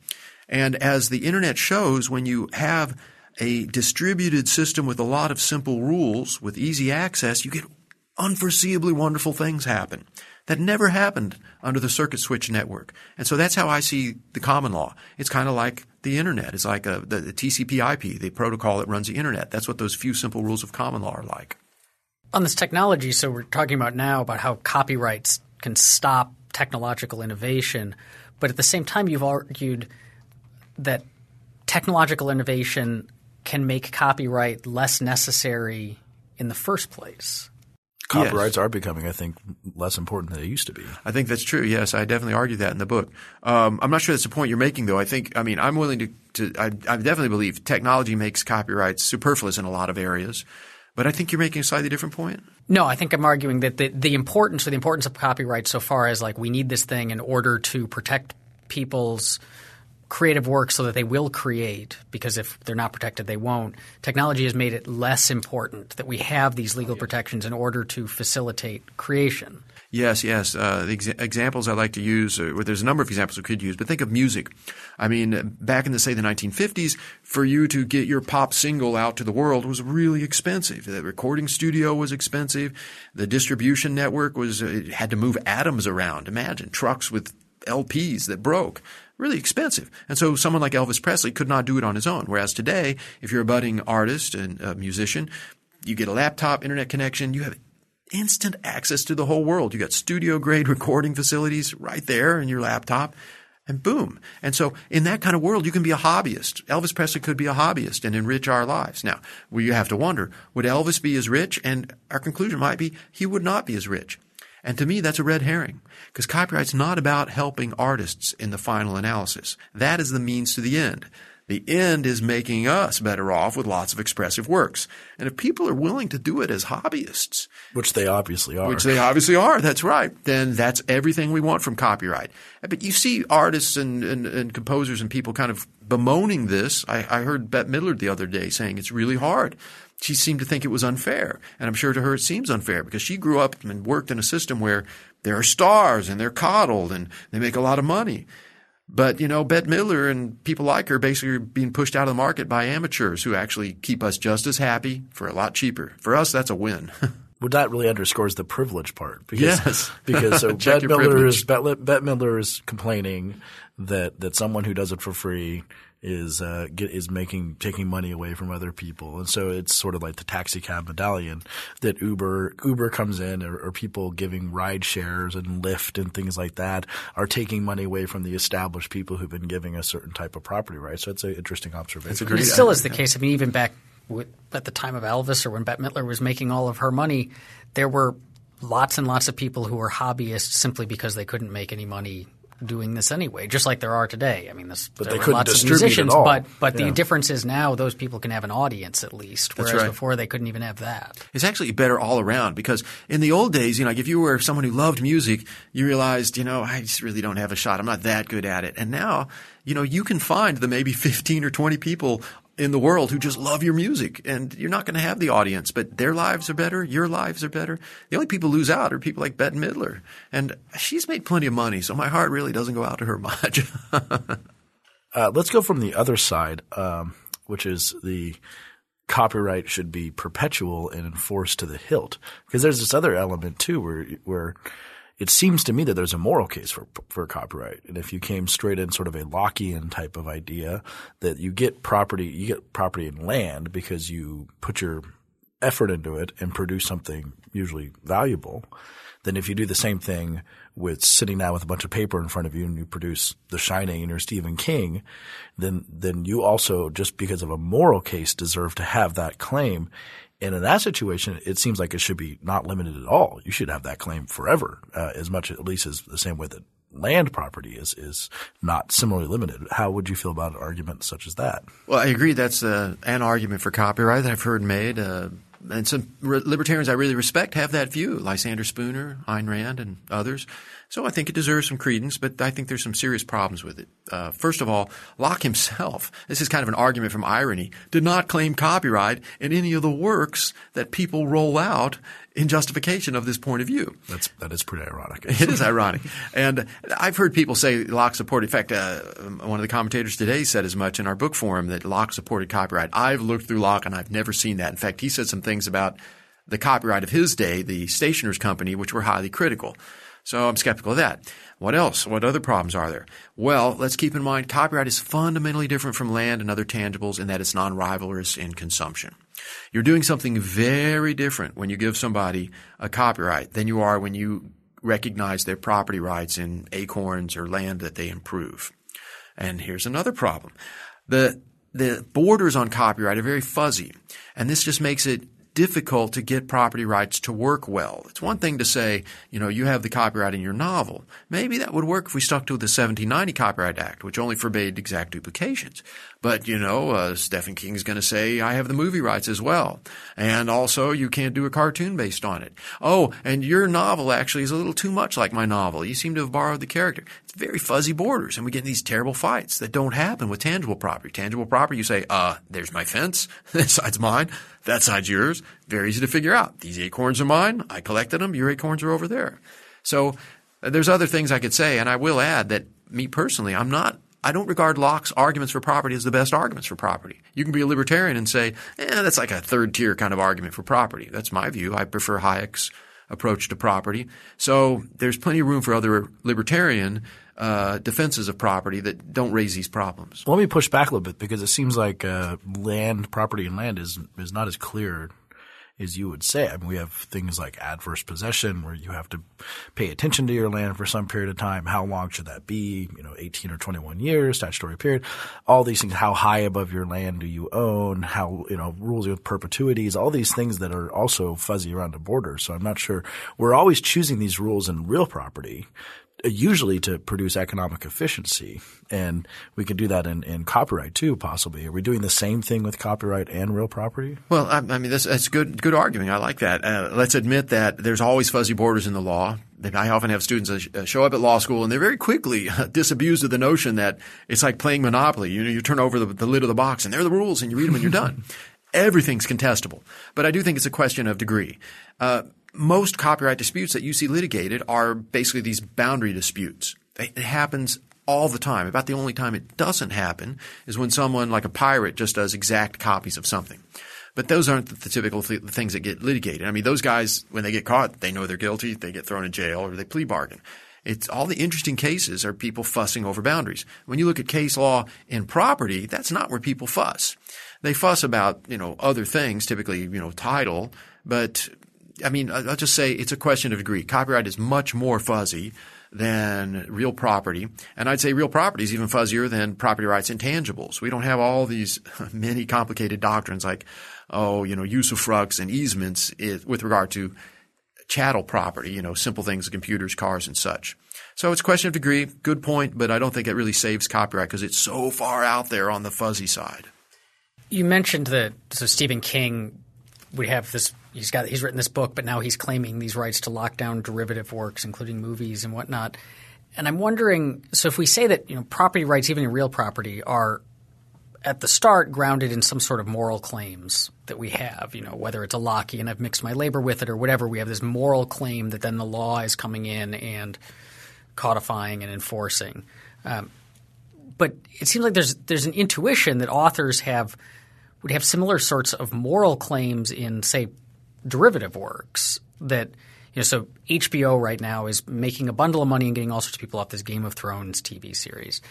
Speaker 3: And as the internet shows, when you have a distributed system with a lot of simple rules with easy access, you get unforeseeably wonderful things happen that never happened under the circuit switch network. And so that's how I see the common law. It's kind of like the internet. It's like a, the, the TCP IP, the protocol that runs the internet. That's what those few simple rules of common law are like.
Speaker 1: On this technology, so we're talking about now about how copyrights can stop technological innovation, but at the same time, you've argued that technological innovation can make copyright less necessary in the first place.
Speaker 2: Copyrights
Speaker 3: Yes.
Speaker 2: are becoming, I think, less important than they used to be.
Speaker 3: I think that's true. Yes, I definitely argue that in the book. Um, I'm not sure that's the point you're making, though. I think, I mean, I'm willing to, to I, I definitely believe technology makes copyrights superfluous in a lot of areas, but I think you're making a slightly different point.
Speaker 1: No, I think I'm arguing that the, the importance or the importance of copyright so far as like we need this thing in order to protect people's creative work so that they will create because if they're not protected they won't. Technology has made it less important that we have these legal protections in order to facilitate creation.
Speaker 3: Yes, yes. Uh, the exa- examples I like to use, uh, well, there's a number of examples we could use, but think of music. I mean, back in the say the 1950s, for you to get your pop single out to the world was really expensive. The recording studio was expensive. The distribution network was uh, it had to move atoms around. Imagine trucks with LPs that broke. Really expensive. And so someone like Elvis Presley could not do it on his own. Whereas today, if you're a budding artist and a musician, you get a laptop, internet connection, you have instant access to the whole world. You got studio grade recording facilities right there in your laptop and boom. And so in that kind of world, you can be a hobbyist. Elvis Presley could be a hobbyist and enrich our lives. Now, you have to wonder, would Elvis be as rich? And our conclusion might be he would not be as rich. And to me, that's a red herring because copyright's not about helping artists in the final analysis. That is the means to the end. The end is making us better off with lots of expressive works. And if people are willing to do it as hobbyists,
Speaker 2: Which they obviously are.
Speaker 3: which they obviously are, that's right, then that's everything we want from copyright. But you see artists and, and, and composers and people kind of bemoaning this. I, I heard Bette Midler the other day saying it's really hard. She seemed to think it was unfair. And I'm sure to her it seems unfair because she grew up and worked in a system where there are stars and they're coddled and they make a lot of money. But, you know, Bette Midler and people like her basically are being pushed out of the market by amateurs who actually keep us just as happy for a lot cheaper. For us, that's a win.
Speaker 2: Well, that really underscores the privilege part. Because,
Speaker 3: Yes.
Speaker 2: because so Bette
Speaker 3: your
Speaker 2: Midler is Bette, Bette Midler is complaining that that someone who does it for free is uh, get, is making taking money away from other people, and so it's sort of like the taxi cab medallion that Uber Uber comes in, or, or people giving ride shares and Lyft and things like that are taking money away from the established people who've been giving a certain type of property right. So it's an interesting observation.
Speaker 3: a great-
Speaker 1: It still is the case. I mean, even back with, at the time of Elvis or when Bette Midler was making all of her money, there were lots and lots of people who were hobbyists simply because they couldn't make any money doing this anyway, just like there are today. I mean, this,
Speaker 2: But
Speaker 1: there
Speaker 2: they
Speaker 1: were lots of musicians, but but
Speaker 2: Yeah.
Speaker 1: the difference is now those people can have an audience at least, whereas
Speaker 3: right.
Speaker 1: before they couldn't even have that.
Speaker 3: It's actually better all around because in the old days, you know, like if you were someone who loved music, you realized, you know, I just really don't have a shot. I'm not that good at it. And now, you know, you can find the maybe 15 or 20 people in the world who just love your music and you're not going to have the audience, but their lives are better. Your lives are better. The only people lose out are people like Bette Midler. And she's made plenty of money. So my heart really doesn't go out to her much.
Speaker 2: Uh, let's go from the other side. Um, which is the copyright should be perpetual and enforced to the hilt. Because there's this other element too, where where it seems to me that there's a moral case for for copyright. And if you came straight in sort of a Lockean type of idea that you get property, you get property in land because you put your effort into it and produce something usually valuable, then if you do the same thing with sitting down with a bunch of paper in front of you and you produce The Shining you're Stephen King, then then you also just because of a moral case deserve to have that claim. And in that situation, it seems like it should be not limited at all. You should have that claim forever, uh, as much at least as the same way that land property is is not similarly limited. How would you feel about an argument such as that?
Speaker 3: Well, I agree. That's uh, an argument for copyright that I've heard made. Uh, and some libertarians I really respect have that view, Lysander Spooner, Ayn Rand, and others. So I think it deserves some credence, but I think there's some serious problems with it. Uh, first of all, Locke himself, this is kind of an argument from irony, did not claim copyright in any of the works that people roll out in justification of this point of view.
Speaker 2: That's that is pretty ironic.
Speaker 3: it is ironic, and I've heard people say Locke supported. In fact, uh, one of the commentators today said as much in our book forum that Locke supported copyright. I've looked through Locke and I've never seen that. In fact, he said some things about the copyright of his day, the Stationers Company, which were highly critical. So I'm skeptical of that. What else? What other problems are there? Well, let's keep in mind copyright is fundamentally different from land and other tangibles in that it's non-rivalrous in consumption. You're doing something very different when you give somebody a copyright than you are when you recognize their property rights in acorns or land that they improve. And here's another problem. The the borders on copyright are very fuzzy, and this just makes it difficult to get property rights to work well. It's one thing to say, you know, you have the copyright in your novel. Maybe that would work if we stuck to the 1790 Copyright Act, which only forbade exact duplications. But, you know, uh, Stephen King's going to say, I have the movie rights as well. And also, you can't do a cartoon based on it. Oh, and your novel actually is a little too much like my novel. You seem to have borrowed the character. It's very fuzzy borders, and we get these terrible fights that don't happen with tangible property. Tangible property, you say, uh, there's my fence. This side's mine. That side's yours. Very easy to figure out. These acorns are mine. I collected them. Your acorns are over there. So uh, there's other things I could say, and I will add that me personally, I'm not I don't regard Locke's arguments for property as the best arguments for property. You can be a libertarian and say, eh, that's like a third tier kind of argument for property. That's my view. I prefer Hayek's approach to property. So there's plenty of room for other libertarian uh, defenses of property that don't raise these problems.
Speaker 2: Well, let me push back a little bit because it seems like uh, land, property, and land is is not as clear as you would say. I mean, we have things like adverse possession where you have to pay attention to your land for some period of time. How long should that be? You know, 18 or 21 years, statutory period. All these things. How high above your land do you own? How, you know, rules with perpetuities, all these things that are also fuzzy around the border. So I'm not sure. We're always choosing these rules in real property usually to produce economic efficiency. And we can do that in, in copyright too, possibly. Are we doing the same thing with copyright and real property?
Speaker 3: Well, I, I mean, that's, that's good, good arguing. I like that. Uh, let's admit that there's always fuzzy borders in the law. I often have students uh, show up at law school and they're very quickly disabused of the notion that it's like playing Monopoly. You know, you turn over the, the lid of the box and there are the rules and you read them and you're done. Everything's contestable. But I do think it's a question of degree. Uh, most copyright disputes that you see litigated are basically these boundary disputes. It happens all the time. About the only time it doesn't happen is when someone like a pirate just does exact copies of something. But those aren't the typical th- things that get litigated. I mean, those guys, when they get caught, they know they're guilty, they get thrown in jail, or they plea bargain. It's all the interesting cases are people fussing over boundaries. When you look at case law in property, that's not where people fuss. They fuss about, you know, other things, typically, you know, title, but I mean, I'll just say it's a question of degree. Copyright is much more fuzzy than real property. And I'd say real property is even fuzzier than property rights intangibles. We don't have all these many complicated doctrines like, oh, you know, usufructs and easements with regard to chattel property, you know, simple things, computers, cars, and such. So it's a question of degree. Good point, but I don't think it really saves copyright because it's so far out there on the fuzzy side.
Speaker 1: You mentioned that so Stephen King we have this he's got he's written this book, but now he's claiming these rights to lock down derivative works, including movies and whatnot. And I'm wondering, so if we say that you know property rights, even in real property, are at the start grounded in some sort of moral claims that we have, you know, whether it's a Lockean I've mixed my labor with it or whatever, we have this moral claim that then the law is coming in and codifying and enforcing. Um, but it seems like there's there's an intuition that authors have would have similar sorts of moral claims in, say, derivative works that you know, so HBO right now is making a bundle of money and getting all sorts of people off this Game of Thrones TV series,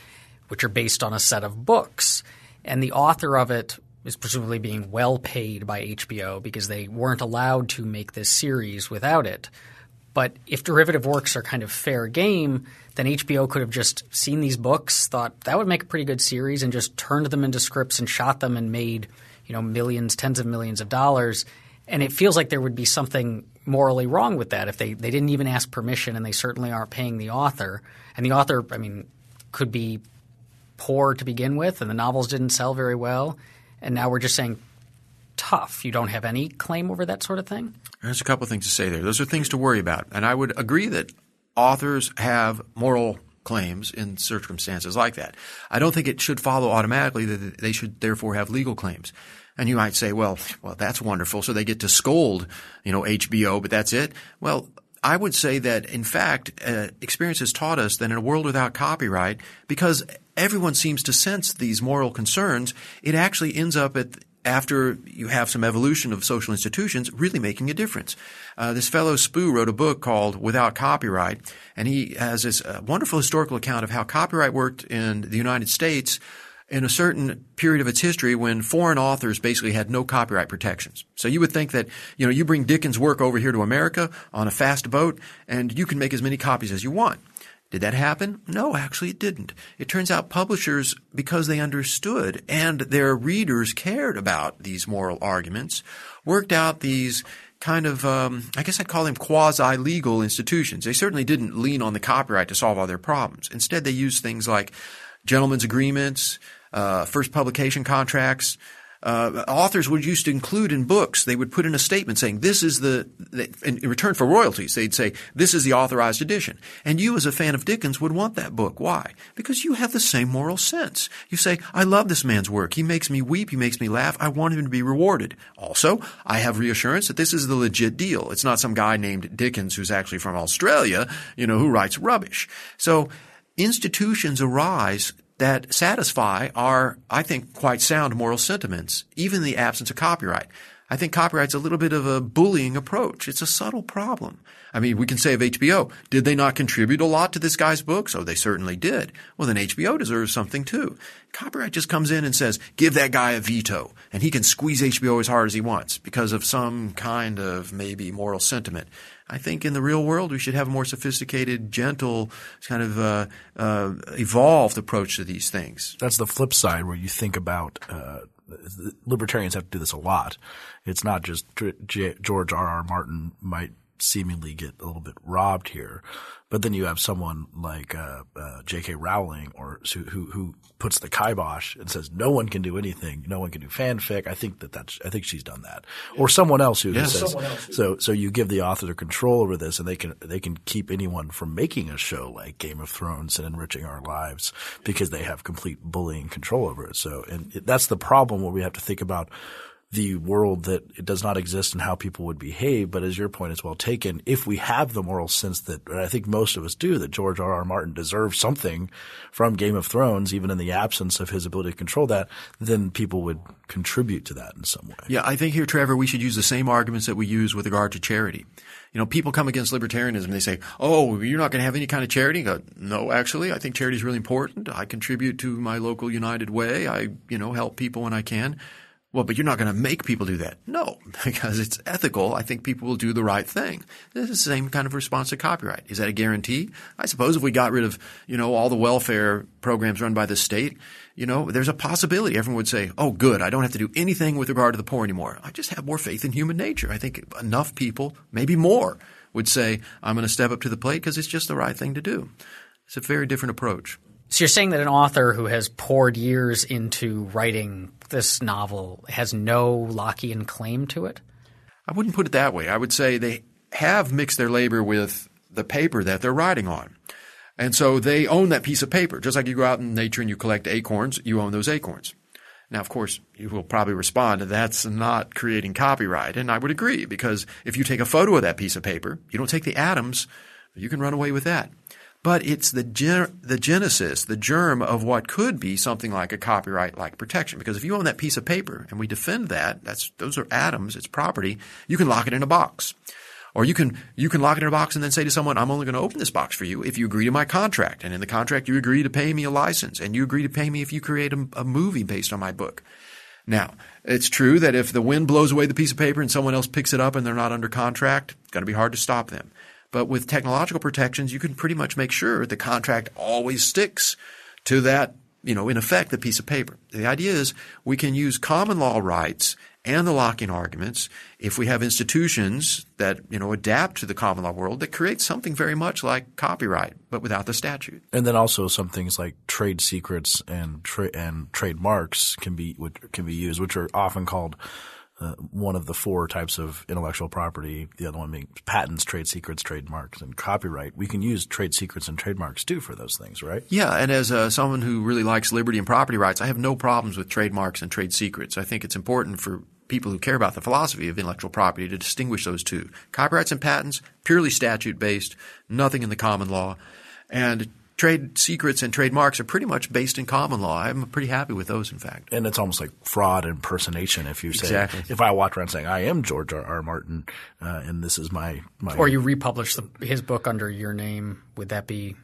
Speaker 1: which are based on a set of books. And the author of it is presumably being well paid by HBO because they weren't allowed to make this series without it. But if derivative works are kind of fair game, then HBO could have just seen these books, thought that would make a pretty good series, and just turned them into scripts and shot them and made you know millions, tens of millions of dollars. And it feels like there would be something morally wrong with that if they, they didn't even ask permission and they certainly aren't paying the author. And the author, I mean, could be poor to begin with, and the novels didn't sell very well. And now we're just saying tough. You don't have any claim over that sort of thing?
Speaker 3: There's a couple of things to say there. Those are things to worry about. And I would agree that authors have moral claims in circumstances like that. I don't think it should follow automatically that they should therefore have legal claims. And you might say, well, well, that's wonderful. So they get to scold, you know, HBO, but that's it. Well, I would say that, in fact, uh, experience has taught us that in a world without copyright, because everyone seems to sense these moral concerns, it actually ends up at after you have some evolution of social institutions really making a difference. Uh, this fellow Spoo wrote a book called Without Copyright, and he has this uh, wonderful historical account of how copyright worked in the United States in a certain period of its history when foreign authors basically had no copyright protections. So you would think that, you know, you bring Dickens' work over here to America on a fast boat and you can make as many copies as you want. Did that happen? No, actually it didn't. It turns out publishers, because they understood and their readers cared about these moral arguments, worked out these kind of, um, I guess I'd call them quasi-legal institutions. They certainly didn't lean on the copyright to solve all their problems. Instead, they used things like gentlemen's agreements, uh, first publication contracts, uh, authors would used to include in books. They would put in a statement saying, "This is the," in return for royalties. They'd say, "This is the authorized edition." And you, as a fan of Dickens, would want that book. Why? Because you have the same moral sense. You say, "I love this man's work. He makes me weep. He makes me laugh. I want him to be rewarded." Also, I have reassurance that this is the legit deal. It's not some guy named Dickens who's actually from Australia, you know, who writes rubbish. So institutions arise that satisfy our, I think, quite sound moral sentiments, even in the absence of copyright. I think copyright's a little bit of a bullying approach. It's a subtle problem. I mean, we can say of HBO, did they not contribute a lot to this guy's books? Oh, they certainly did. Well, then HBO deserves something too. Copyright just comes in and says, give that guy a veto, and he can squeeze HBO as hard as he wants because of some kind of maybe moral sentiment. I think in the real world we should have a more sophisticated, gentle, kind of uh, uh, evolved approach to these things.
Speaker 2: That's the flip side where you think about uh, libertarians have to do this a lot. It's not just George R. R. Martin might seemingly get a little bit robbed here. But then you have someone like uh, uh, J.K. Rowling, or who, who, who puts the kibosh and says no one can do anything, no one can do fanfic. I think that that's I think she's done that, or someone else who, yes. says else. so. So you give the author the control over this, and they can they can keep anyone from making a show like Game of Thrones and enriching our lives because they have complete bullying control over it. So, and it, that's the problem where we have to think about the world that it does not exist and how people would behave. But as your point is well taken, if we have the moral sense that and I think most of us do, that George R. R. Martin deserves something from Game of Thrones, even in the absence of his ability to control that, then people would contribute to that in some way.
Speaker 3: Yeah, I think here, Trevor, we should use the same arguments that we use with regard to charity. You know, people come against libertarianism. They say, "Oh, you're not going to have any kind of charity." Go, no, actually, I think charity is really important. I contribute to my local United Way. I, you know, help people when I can. Well, but you're not going to make people do that. No, because it's ethical. I think people will do the right thing. This is the same kind of response to copyright. Is that a guarantee? I suppose if we got rid of, you know, all the welfare programs run by the state, you know, there's a possibility everyone would say, oh, good, I don't have to do anything with regard to the poor anymore. I just have more faith in human nature. I think enough people, maybe more, would say, I'm going to step up to the plate because it's just the right thing to do. It's a very different approach.
Speaker 1: So you're saying that an author who has poured years into writing this novel has no Lockean claim to it?
Speaker 3: I wouldn't put it that way. I would say they have mixed their labor with the paper that they're writing on. And so they own that piece of paper. Just like you go out in nature and you collect acorns, you own those acorns. Now, of course, you will probably respond that's not creating copyright. And I would agree because if you take a photo of that piece of paper, you don't take the atoms, you can run away with that. But it's the the genesis, the germ of what could be something like a copyright-like protection. Because if you own that piece of paper and we defend that, that's those are atoms, it's property. You can lock it in a box. Or you can you can lock it in a box and then say to someone, "I'm only going to open this box for you if you agree to my contract." And in the contract, you agree to pay me a license, and you agree to pay me if you create a, a movie based on my book. Now, it's true that if the wind blows away the piece of paper and someone else picks it up and they're not under contract, it's going to be hard to stop them. But with technological protections, you can pretty much make sure the contract always sticks to that, you know, in effect, the piece of paper. The idea is we can use common law rights and the Lockean arguments if we have institutions that you know adapt to the common law world that create something very much like copyright but without the statute
Speaker 2: and then also some things like trade secrets and tra- and trademarks can be can be used which are often called uh, one of the four types of intellectual property, the other one being patents, trade secrets, trademarks, and copyright. We can use trade secrets and trademarks too for those things, right?
Speaker 3: Yeah, and as uh, someone who really likes liberty and property rights, I have no problems with trademarks and trade secrets. I think it's important for people who care about the philosophy of intellectual property to distinguish those two. Copyrights and patents, purely statute based, nothing in the common law. And trade secrets and trademarks are pretty much based in common law. I'm pretty happy with those, in fact.
Speaker 2: And it's almost like fraud and impersonation if you say,
Speaker 3: exactly.
Speaker 2: if I walk around saying, I am George R. R. Martin uh, and this is my, my.
Speaker 1: Or you republish the, his book under your name, would that be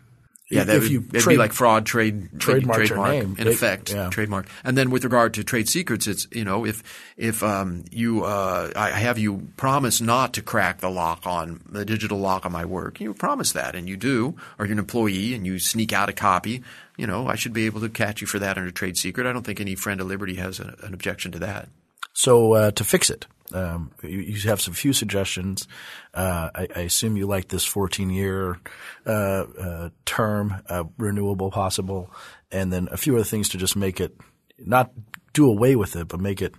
Speaker 3: yeah, that
Speaker 2: if
Speaker 3: would,
Speaker 2: you
Speaker 3: it'd
Speaker 2: trade,
Speaker 3: be like fraud, trade,
Speaker 2: trademark,
Speaker 3: trademark
Speaker 2: name,
Speaker 3: in
Speaker 2: they,
Speaker 3: effect,
Speaker 2: yeah.
Speaker 3: trademark. And then with regard to trade secrets, it's you know if if um, you uh, I have you promise not to crack the lock on the digital lock on my work, you promise that, and you do, or you're an employee and you sneak out a copy, you know I should be able to catch you for that under trade secret. I don't think any friend of liberty has a, an objection to that.
Speaker 2: So uh, to fix it, um, you, you, have some few suggestions. Uh, I, I, assume you like this 14 year uh, uh, term, uh, renewable possible, and then a few other things to just make it not do away with it, but make it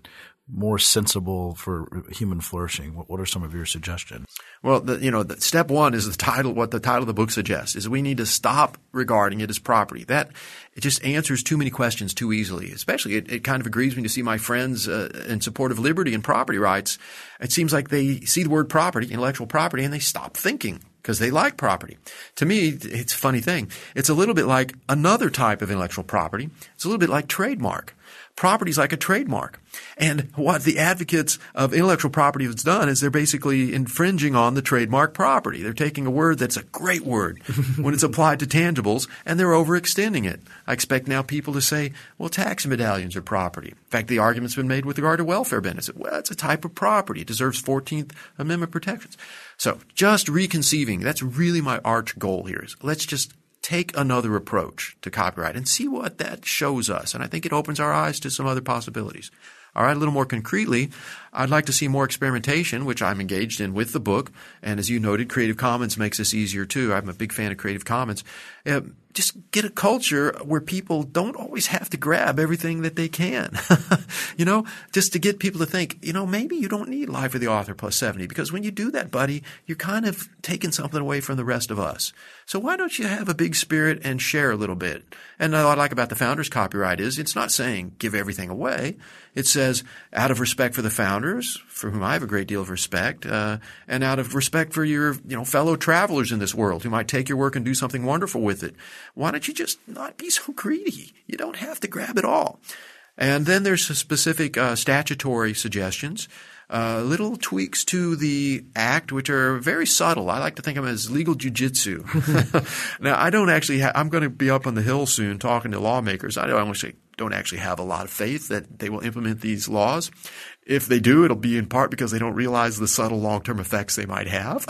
Speaker 2: more sensible for human flourishing? What, what are some of your suggestions?
Speaker 3: Well, the, you know, the, step one is the title. What the title of the book suggests is we need to stop regarding it as property. That it just answers too many questions too easily. Especially, it, it kind of agrees me to see my friends uh, in support of liberty and property rights. It seems like they see the word property, intellectual property, and they stop thinking because they like property. To me, it's a funny thing. It's a little bit like another type of intellectual property. It's a little bit like trademark property is like a trademark. And what the advocates of intellectual property have done is they're basically infringing on the trademark property. They're taking a word that's a great word when it's applied to tangibles and they're overextending it. I expect now people to say, well, tax medallions are property. In fact, the argument's been made with regard to welfare benefits. Well, it's a type of property. It deserves 14th Amendment protections. So just reconceiving, that's really my arch goal here is let's just take another approach to copyright and see what that shows us. And I think it opens our eyes to some other possibilities. All right, a little more concretely, I'd like to see more experimentation, which I'm engaged in with the book. And as you noted, Creative Commons makes this easier too. I'm a big fan of Creative Commons. Uh, just get a culture where people don't always have to grab everything that they can. you know, just to get people to think, you know, maybe you don't need Life of the Author plus 70 because when you do that, buddy, you're kind of taking something away from the rest of us. So why don't you have a big spirit and share a little bit? And what I like about the founders copyright is it's not saying give everything away. It says out of respect for the founders, for whom I have a great deal of respect, uh, and out of respect for your, you know, fellow travelers in this world who might take your work and do something wonderful with it why don't you just not be so greedy? You don't have to grab it all. And then there's specific uh, statutory suggestions, uh, little tweaks to the act, which are very subtle. I like to think of them as legal jujitsu. now, I don't actually. Ha- I'm going to be up on the hill soon talking to lawmakers. I don't actually don't actually have a lot of faith that they will implement these laws. If they do, it'll be in part because they don't realize the subtle long-term effects they might have.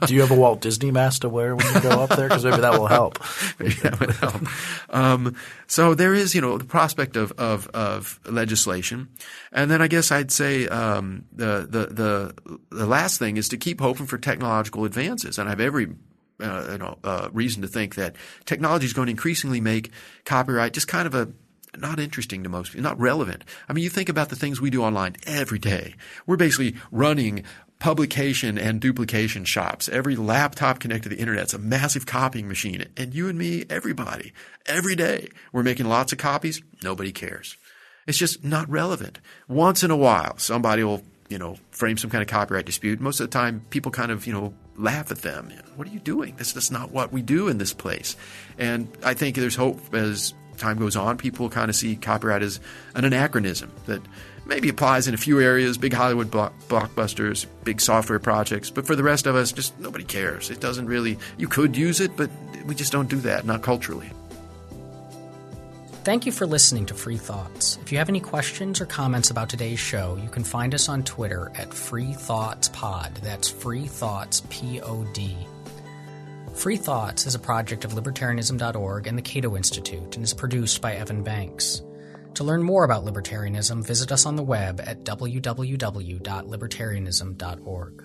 Speaker 2: do you have a Walt Disney mask to wear when you go up there? Because maybe that will help.
Speaker 3: maybe that would help. Um, so there is, you know, the prospect of, of, of legislation, and then I guess I'd say um, the, the the the last thing is to keep hoping for technological advances, and I have every uh, you know, uh, reason to think that technology is going to increasingly make copyright just kind of a not interesting to most people, not relevant. I mean, you think about the things we do online every day. We're basically running publication and duplication shops. Every laptop connected to the internet is a massive copying machine. And you and me, everybody, every day, we're making lots of copies. Nobody cares. It's just not relevant. Once in a while, somebody will you know, frame some kind of copyright dispute, most of the time people kind of, you know, laugh at them. What are you doing? This is not what we do in this place. And I think there's hope as time goes on, people kind of see copyright as an anachronism that maybe applies in a few areas, big Hollywood blockbusters, big software projects, but for the rest of us, just nobody cares. It doesn't really, you could use it, but we just don't do that, not culturally.
Speaker 1: Thank you for listening to Free Thoughts. If you have any questions or comments about today's show, you can find us on Twitter at Free Thoughts Pod. That's Free Thoughts P O D. Free Thoughts is a project of libertarianism.org and the Cato Institute and is produced by Evan Banks. To learn more about libertarianism, visit us on the web at www.libertarianism.org.